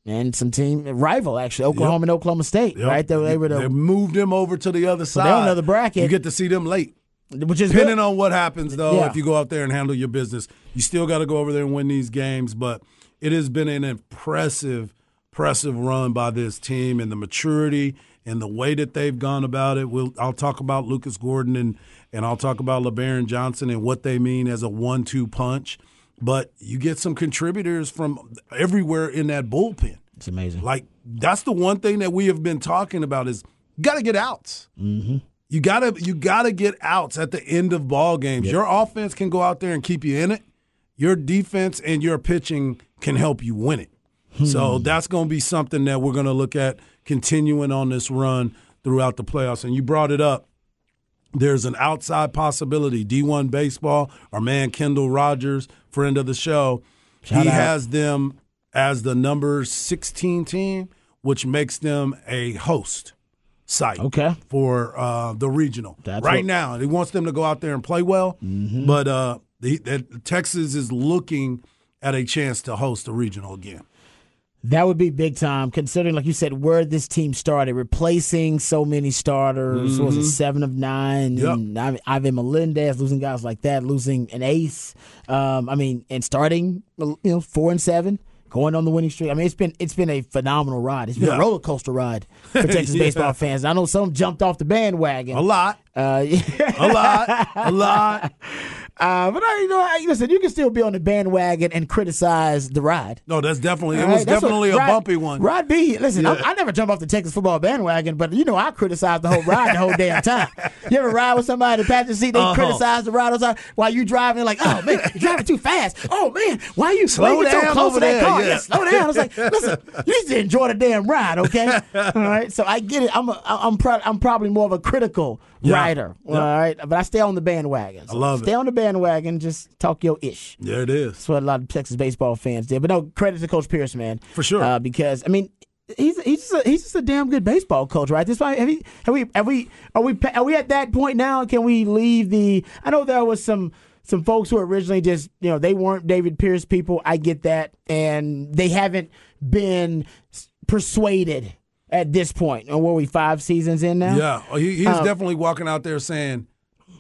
And some team rival actually, Oklahoma and Oklahoma State, Yep. right? They were able They to, moved them over to the other side. they're another bracket. You get to see them late. which is Depending good. on what happens, though, Yeah. if you go out there and handle your business, you still got to go over there and win these games. But it has been an impressive, impressive run by this team and the maturity and the way that they've gone about it. We'll, I'll talk about Lucas Gordon and, and I'll talk about Lebarron Johnson and what they mean as a one two punch. But you get some contributors from everywhere in that bullpen. It's amazing. Like that's the one thing that we have been talking about is got to get outs. Mm-hmm. You gotta you gotta get outs at the end of ball games. Your offense can go out there and keep you in it. Your defense and your pitching can help you win it. So that's going to be something that we're going to look at continuing on this run throughout the playoffs. And you brought it up. There's an outside possibility. D1 baseball, our man Kendall Rogers, friend of the show, Shout he out. has them as the number 16 team, which makes them a host site Okay. for uh, the regional. That's right what- now, he wants them to go out there and play well, Mm-hmm. but uh, the, the, Texas is looking at a chance to host the regional again. That would be big time, considering, like you said, where this team started, replacing so many starters. Was it seven of nine? Yep. And Ivan- Ivan Melendez losing guys like that, losing an ace. Um, I mean, and starting, you know, four and seven, going on the winning streak. I mean, it's been it's been a phenomenal ride. It's been Yeah. a roller coaster ride for Texas Yeah. baseball fans. I know some jumped off the bandwagon. A lot, Uh, a lot, a lot. Uh, but I, you know, I, listen, you can still be on the bandwagon and criticize the ride. No, that's definitely it was that's definitely a Rod- bumpy one. Rod B, listen, I, I never jump off the Texas football bandwagon, but you know I criticize the whole ride the whole damn time. You ever ride with somebody in the passenger seat? They Uh-huh. criticize the ride while you driving. Like, oh man, you're driving too fast. Oh man, why you Slow you so down close to that there, car? yeah. Yeah, slow down. I was like, listen, you need to enjoy the damn ride, okay? all right. So I get it. I'm a, I'm pro- I'm probably more of a critical Yeah. rider. Yeah. All right, but I stay on the bandwagon. So I love it. Stay on the bandwagon. Just talk your ish. There it is. That's what a lot of Texas baseball fans did. But no, credit to Coach Pierce, man. For sure. Uh, because I mean, he's he's just a, he's just a damn good baseball coach, right? This why have, he, have we have we are we are we at that point now? Can we leave the? I know there was some some folks who originally just you know they weren't David Pierce people. I get that, and they haven't been persuaded at this point. And what are we five seasons in now? Yeah, Oh, he, he's Uh, definitely walking out there saying,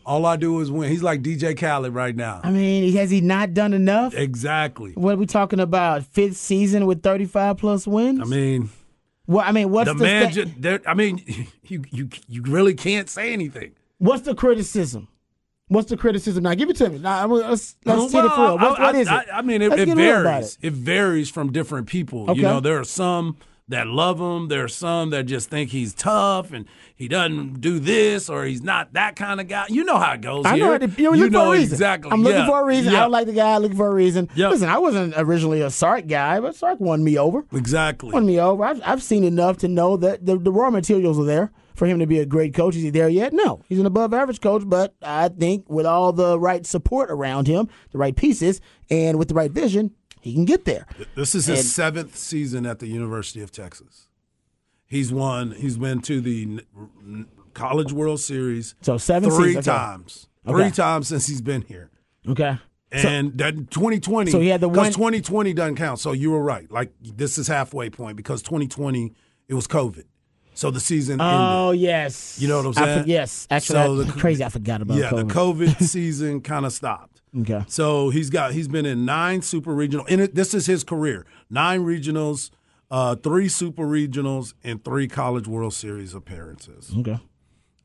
"All I do is win." He's like DJ Khaled right now. I mean, has he not done enough? Exactly. What are we talking about? Fifth season with thirty five plus wins. I mean, Well, I mean, what's the the, man. sta- ju- there- I mean, you you you really can't say anything. what's the criticism? What's the criticism? Now, give it to me. Now, I let's let's hit it for real. What, I- what is it? I mean, it, it get real about varies. it. It. varies from different people. Okay. You know, there are some that love him. There are some that just think he's tough and he doesn't do this or he's not that kind of guy. You know how it goes. I know it. You, you know a reason. exactly. I'm looking Yeah. for a reason. I don't like the guy. Looking for a reason. Yep. Listen, I wasn't originally a Sark guy, but Sark won me over. Exactly. Won me over. I've, I've seen enough to know that the, the raw materials are there for him to be a great coach. Is he there yet? No. He's an above average coach, but I think with all the right support around him, the right pieces, and with the right vision, he can get there. This is his And- seventh season at the University of Texas. He's won. He's been to the College World Series So seven three seasons. okay. times. Three times since he's been here. Okay. So- And that 2020. So he had the one- 2020 doesn't count. So you were right. Like this is halfway point because 2020 it was COVID. So the season Oh ended. yes. You know what I'm I for- saying? yes. Actually, So I- the- crazy. I forgot about Yeah, COVID. the COVID season kind of stopped. Okay. So he's got he's been in nine super regional. And it, this is his career: nine regionals, uh, three super regionals, and three College World Series appearances. Okay.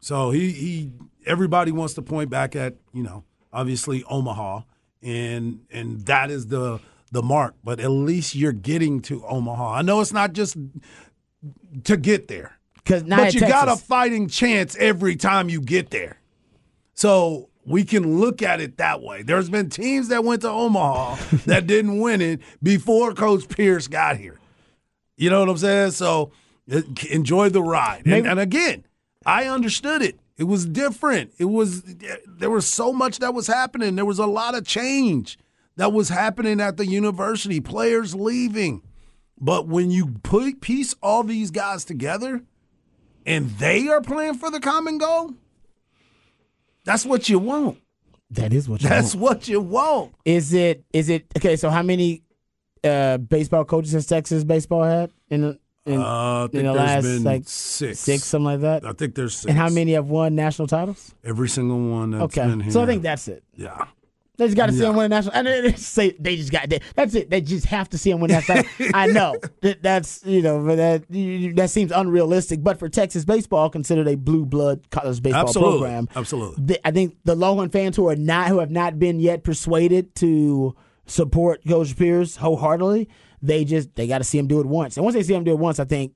So he he everybody wants to point back at you know obviously Omaha, and and that is the the mark. But at least you're getting to Omaha. I know it's not just to get there, Because but you got a fighting chance every time you get there. So we can look at it that way. There's been teams that went to Omaha that didn't win it before Coach Pierce got here. You know what I'm saying? So uh, enjoy the ride. And, and again, I understood it. It was different. It was there was so much that was happening. There was a lot of change that was happening at the university. Players leaving. But when you put piece all these guys together and they are playing for the common goal, that's what you want. That is what you That's want. what you want. Is it? Is it? Okay. So how many uh, baseball coaches has Texas baseball had in the in, Uh, in the last like six. six something like that? I think there's six. And how many have won national titles? Every single one that's Okay. been here. So I think that's it. yeah. They just got to see Yeah. him win a national. And they they say they just got that. That's it. They just have to see him win that title. I know that that's you know, that you- that seems unrealistic. But for Texas baseball, considered a blue blood college baseball Absolutely. program, Absolutely. the, I think the Longhorn fans who are not who have not been yet persuaded to support Coach Pierce wholeheartedly, they just they got to see him do it once. And once they see him do it once, I think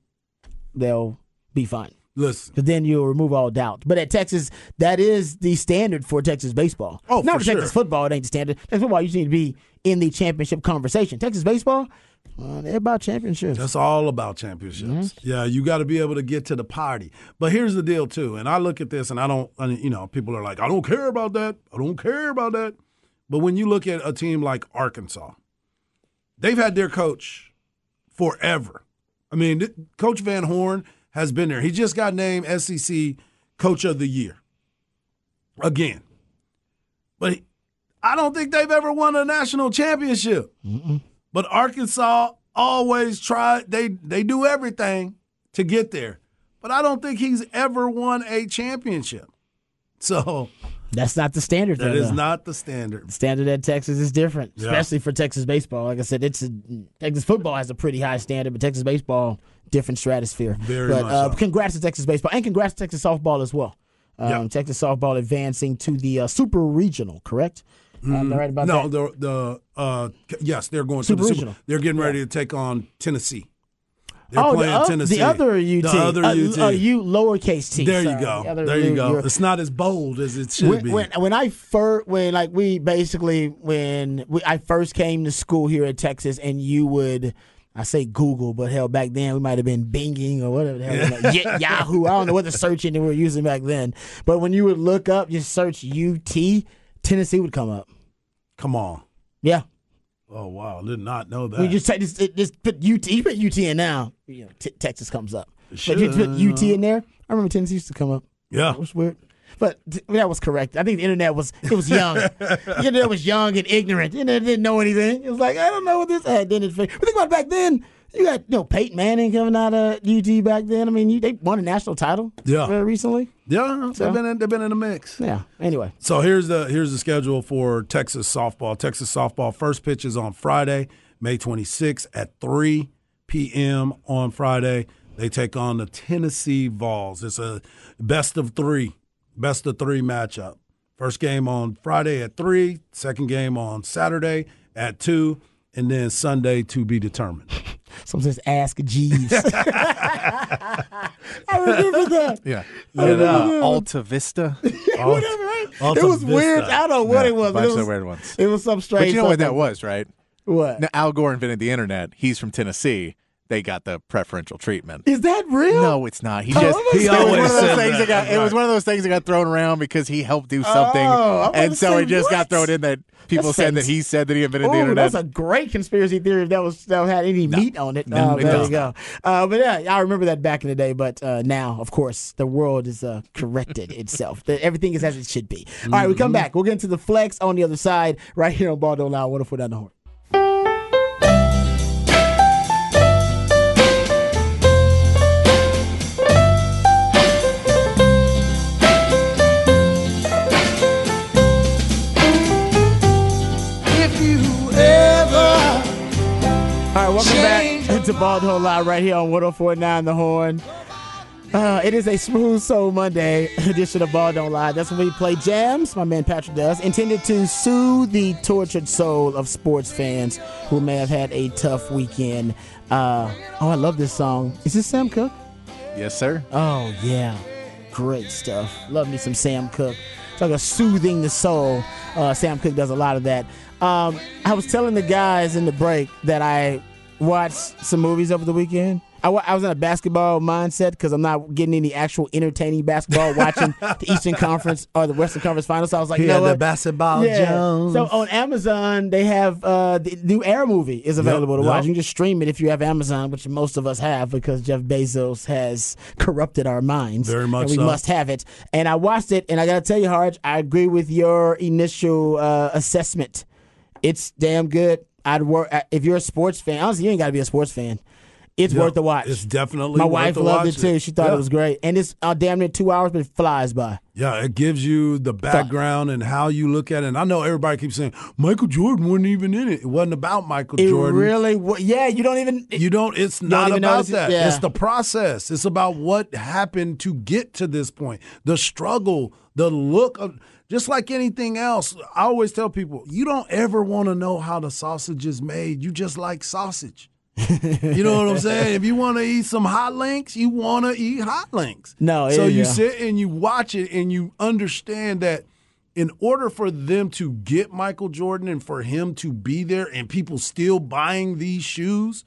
they'll be fine. Listen. Because then you'll remove all doubt. But at Texas, that is the standard for Texas baseball. Oh, not for for Texas football. It ain't the standard. Texas football, you just need to be in the championship conversation. Texas baseball, well, they're about championships. That's all about championships. Mm-hmm. Yeah, you got to be able to get to the party. But here's the deal too, and I look at this and I don't, you know, people are like, I don't care about that. I don't care about that. But when you look at a team like Arkansas, they've had their coach forever. I mean, Coach Van Horn has been there. He just got named SEC Coach of the Year again. But he, I don't think they've ever won a national championship. But Arkansas always tried. They they do everything to get there. But I don't think he's ever won a championship. So That's not the standard. that though, is though. not the standard. standard at Texas is different, Yeah. especially for Texas baseball. Like I said, it's a, Texas football has a pretty high standard, but Texas baseball different stratosphere. Very but much uh, so. congrats to Texas baseball and congrats to Texas softball as well. Um, Yeah. Texas softball advancing to the uh, super regional, correct? I right about. No, that? the the uh, yes, they're going Super to the regional. They're getting ready to take on Tennessee. They're oh, the, playing oth- Tennessee. the other UT, The other uh, UT. uh, U lowercase t. there you go. The There you go. It's not as bold as it should when, be. when when I first when like we basically when we, I first came to school here at Texas and you would I say Google but hell back then we might have been Binging or whatever the hell like, Yahoo I don't know what the search engine we were using back then but when you would look up just search UT Tennessee would come up Come on. yeah Oh wow, did not know that. we just take this it- just put UT you put UT in now you know t- Texas comes up but you put UT in there I remember Tennessee used to come up yeah. It was weird. But th- that was correct. I think the internet was it was young. the internet was young and ignorant. The internet didn't know anything. It was like I don't know what this. Uh, then it, but think about back then. You got you know Peyton Manning coming out of UT back then. I mean, you, they won a national title. Yeah. uh, recently. Yeah, So? they've been in, they've been in the mix. Yeah. Anyway, So here's the here's the schedule for Texas softball. Texas softball first pitch is on Friday, May 26th at 3 p.m. on Friday. They take on the Tennessee Vols. It's a best of three, best of three matchup. First game on Friday at three. Second game on Saturday at two, and then Sunday to be determined. someone says ask Jeeves. I remember that. Yeah. And, uh, Alta Vista. Whatever. Right? Alta it was Vista. weird. I don't know what Yeah, it was. a but bunch it was of weird ones. It was some strange. But you know what that was, right? What Now, Al Gore invented the internet. He's from Tennessee. They got the preferential treatment. is that real? No, it's not. He Oh, just He it was always one of those things that. that got it was one of those things that got thrown around because he helped do something, Oh, and so it just what? got thrown in that people That's said that he said that he invented the Oh, internet. that's a great conspiracy theory if that was that had any meat on it. Uh, it there does you go. Uh, but yeah, I remember that back in the day. But uh, now, of course, the world is uh, corrected itself. Everything is as it should be. All right, we come back. We'll get into the flex on the other side right here on Ball Don't Lie. Wonderful down the horn. To Ball Don't Lie right here on 1049 The Horn. Uh, it is a smooth soul Monday edition of Ball Don't Lie. That's when we play jams, my man Patrick does, intended to soothe the tortured soul of sports fans who may have had a tough weekend. Uh, oh, I love this song. Is this Sam Cooke? yes, sir. Oh yeah, great stuff. Love me some Sam Cooke. Talk about soothing the soul. Uh, Sam Cooke does a lot of that. Um, I was telling the guys in the break that I watched some movies over the weekend. I, was in a basketball mindset because I'm not getting any actual entertaining basketball watching the Eastern Conference or the Western Conference Finals. So I was like, you know what? basketball Yeah. So on Amazon, they have uh, the new Air movie is available to yep. watch. You can just stream it if you have Amazon, which most of us have because Jeff Bezos has corrupted our minds. Very much and we so. must have it. And I watched it, and I got to tell you, Harge, I agree with your initial uh, assessment. It's damn good. I'd work if you're a sports fan. Honestly, you ain't got to be a sports fan. It's worth the watch. It's definitely My wife loved it too. She thought Yeah. it was great, and it's uh, damn near two hours, but it flies by. Yeah, it gives you the background and how you look at it. And I know everybody keeps saying Michael Jordan wasn't even in it. It wasn't about Michael It Jordan. really, yeah. You don't even. you don't. It's not even about it? that. Yeah. It's the process. It's about what happened to get to this point. The struggle, the look of. Just like anything else, I always tell people, you don't ever want to know how the sausage is made. You just like sausage. you know what I'm saying? If you want to eat some hot links, you want to eat hot links. No, so yeah, you sit and you watch it and you understand that in order for them to get Michael Jordan and for him to be there and people still buying these shoes,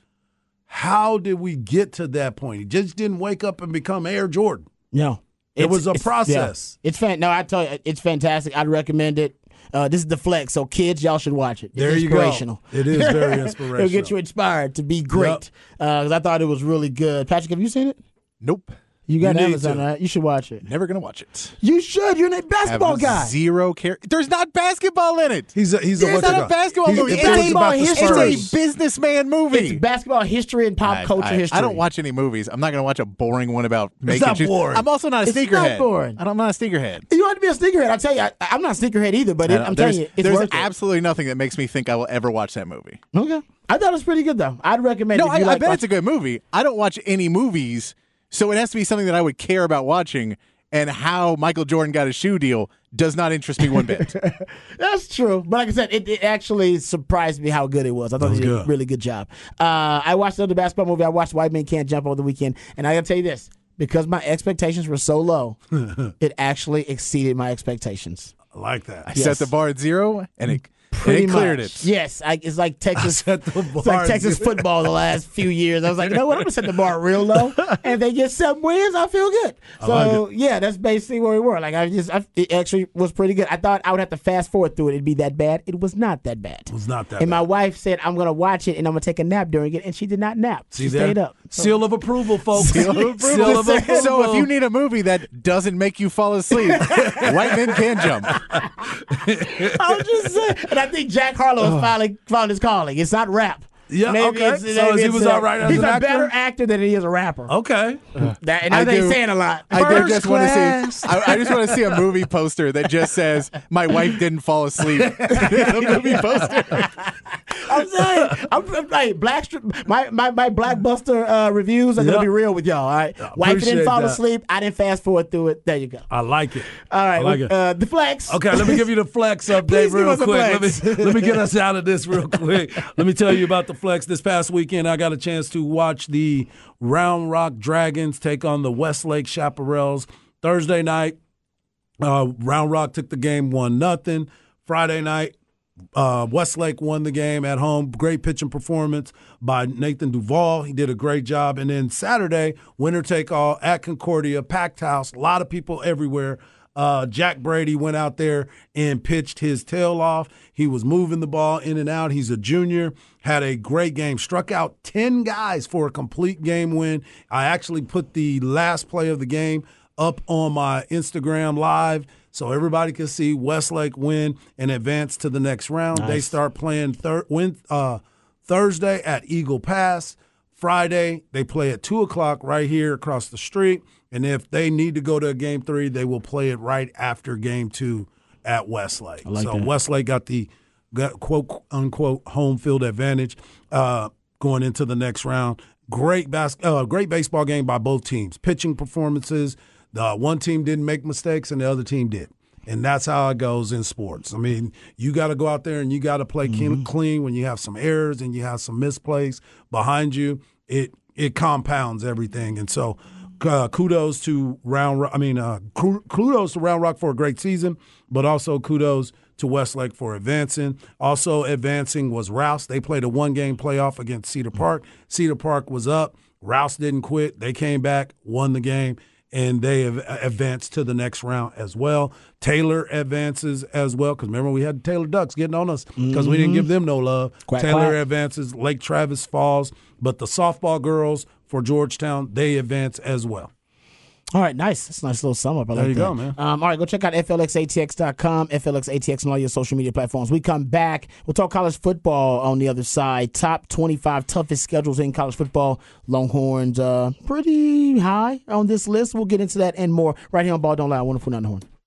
how did we get to that point? He just didn't wake up and become Air Jordan. No, It was a process. yeah. It's fan. No, I tell you, it's fantastic. I'd recommend it. Uh, this is the flex, so kids, y'all should watch it. It's There you go. It is very inspirational. It'll get you inspired to be great. Because I thought it was really good. Patrick, have you seen it? Nope. You got You Amazon, to. right? You should watch it. Never gonna watch it. You should. You're a Have basketball guy. Zero care. There's not basketball in it. He's a he's a It's not a basketball He's- movie. if It's a about the history. Spurs. It's a businessman movie. It's basketball history and pop I- culture I, history. I don't watch any movies. I'm not going to watch a boring one about making not boring. I'm also not a It's sneakerhead. not boring. I don't- I'm not a sneakerhead. You don't have to be a sneakerhead. I tell you, I, I'm not a sneakerhead either. But it, I I'm telling you, it's there's worth it. absolutely nothing that makes me think I will ever watch that movie. Okay. I thought it was pretty good though. I'd recommend. No, I, you I bet watch- it's a good movie. I don't watch any movies, so it has to be something that I would care about watching. And how Michael Jordan got his shoe deal does not interest me one bit. That's true. But like I said, it, it actually surprised me how good it was. I thought it was they did a really good job. Uh, I watched another basketball movie. I watched White Men Can't Jump over the weekend, and I gotta tell you this: because my expectations were so low, it actually exceeded my expectations. I like that. I Yes. set the bar at zero, and it, Pretty it cleared much. it. Yes, I, it's like Texas. set the it's like Texas football the last few years. I was like, you know what? I'm gonna set the bar real low, and if they get some wins, I feel good. So like yeah, that's basically where we were. Like I just, I, it actually was pretty good. I thought I would have to fast forward through it. It'd be that bad. It was not that bad. It was not that. And my wife said, I'm going to watch it and I'm going to take a nap during it. And she did not nap. See she there? stayed up. Seal of approval, folks. Seal of approval. Seal of approval. So if you need a movie that doesn't make you fall asleep, White Men Can Jump. I was just saying. And I think Jack Harlow has finally found his calling. It's not rap. Yeah, Maybe okay. it's- So maybe he was uh, all right as He's an a actor? better actor than he is a rapper. okay. That, and I that ain't do- saying a lot. I do First just want to class. see. I, I just want to see a movie poster that just says "My wife didn't fall asleep." the movie poster. I'm saying, I'm, I'm like black. Stri- My my my blockbuster uh, reviews are Yep. gonna be real with y'all. All right, wife didn't fall that. asleep. I didn't fast forward through it. There you go. I like it. All right, I like it. uh, the flex. Okay, let me give you the flex update real quick. Let me let me get us out of this real quick. let me tell you about the flex. This past weekend, I got a chance to watch the Round Rock Dragons take on the Westlake Chaparrals. Thursday night, uh, Round Rock took the game one nothing. Friday night, uh, Westlake won the game at home. Great pitching performance by Nathan Duval. He did a great job. And then Saturday, winner take all at Concordia, packed house, a lot of people everywhere. Uh, Jack Brady went out there and pitched his tail off. He was moving the ball in and out. He's a junior, had a great game, struck out 10 guys for a complete game win. I actually put the last play of the game up on my Instagram live so everybody can see Westlake win and advance to the next round. They start playing thir- win, uh, Thursday at Eagle Pass. Friday, they play at 2 o'clock right here across the street. And if they need to go to a game three, they will play it right after game two at Westlake. so Westlake got the got quote unquote home field advantage uh, going into the next round. Great bas- uh, great baseball game by both teams. Pitching performances. One team didn't make mistakes and the other team did. And that's how it goes in sports. I mean, you got to go out there and you got to play clean- clean when you have some errors and you have some misplays behind you. It it compounds everything. And so, uh, kudos to Round. Rock- I mean, uh, kudos to Round Rock for a great season, but also kudos to Westlake for advancing. Also advancing was Rouse. They played a one game playoff against Cedar Park. Cedar Park was up. Rouse didn't quit. They came back, won the game, and they have advanced to the next round as well. Taylor advances as well because remember we had Taylor Ducks getting on us because we didn't mm-hmm. give them no love. Quack, Taylor quack. advances. Lake Travis falls, but the softball girls for Georgetown they advance as well. All right, nice. That's a nice little sum up. I There like you that. go, man. Um, all right, go check out FLXATX.com, FLXATX on all your social media platforms. We come back. We'll talk college football on the other side. Top 25 toughest schedules in college football. Longhorns uh, pretty high on this list. We'll get into that and more right here on Ball Don't Lie, 104.9 The Horn.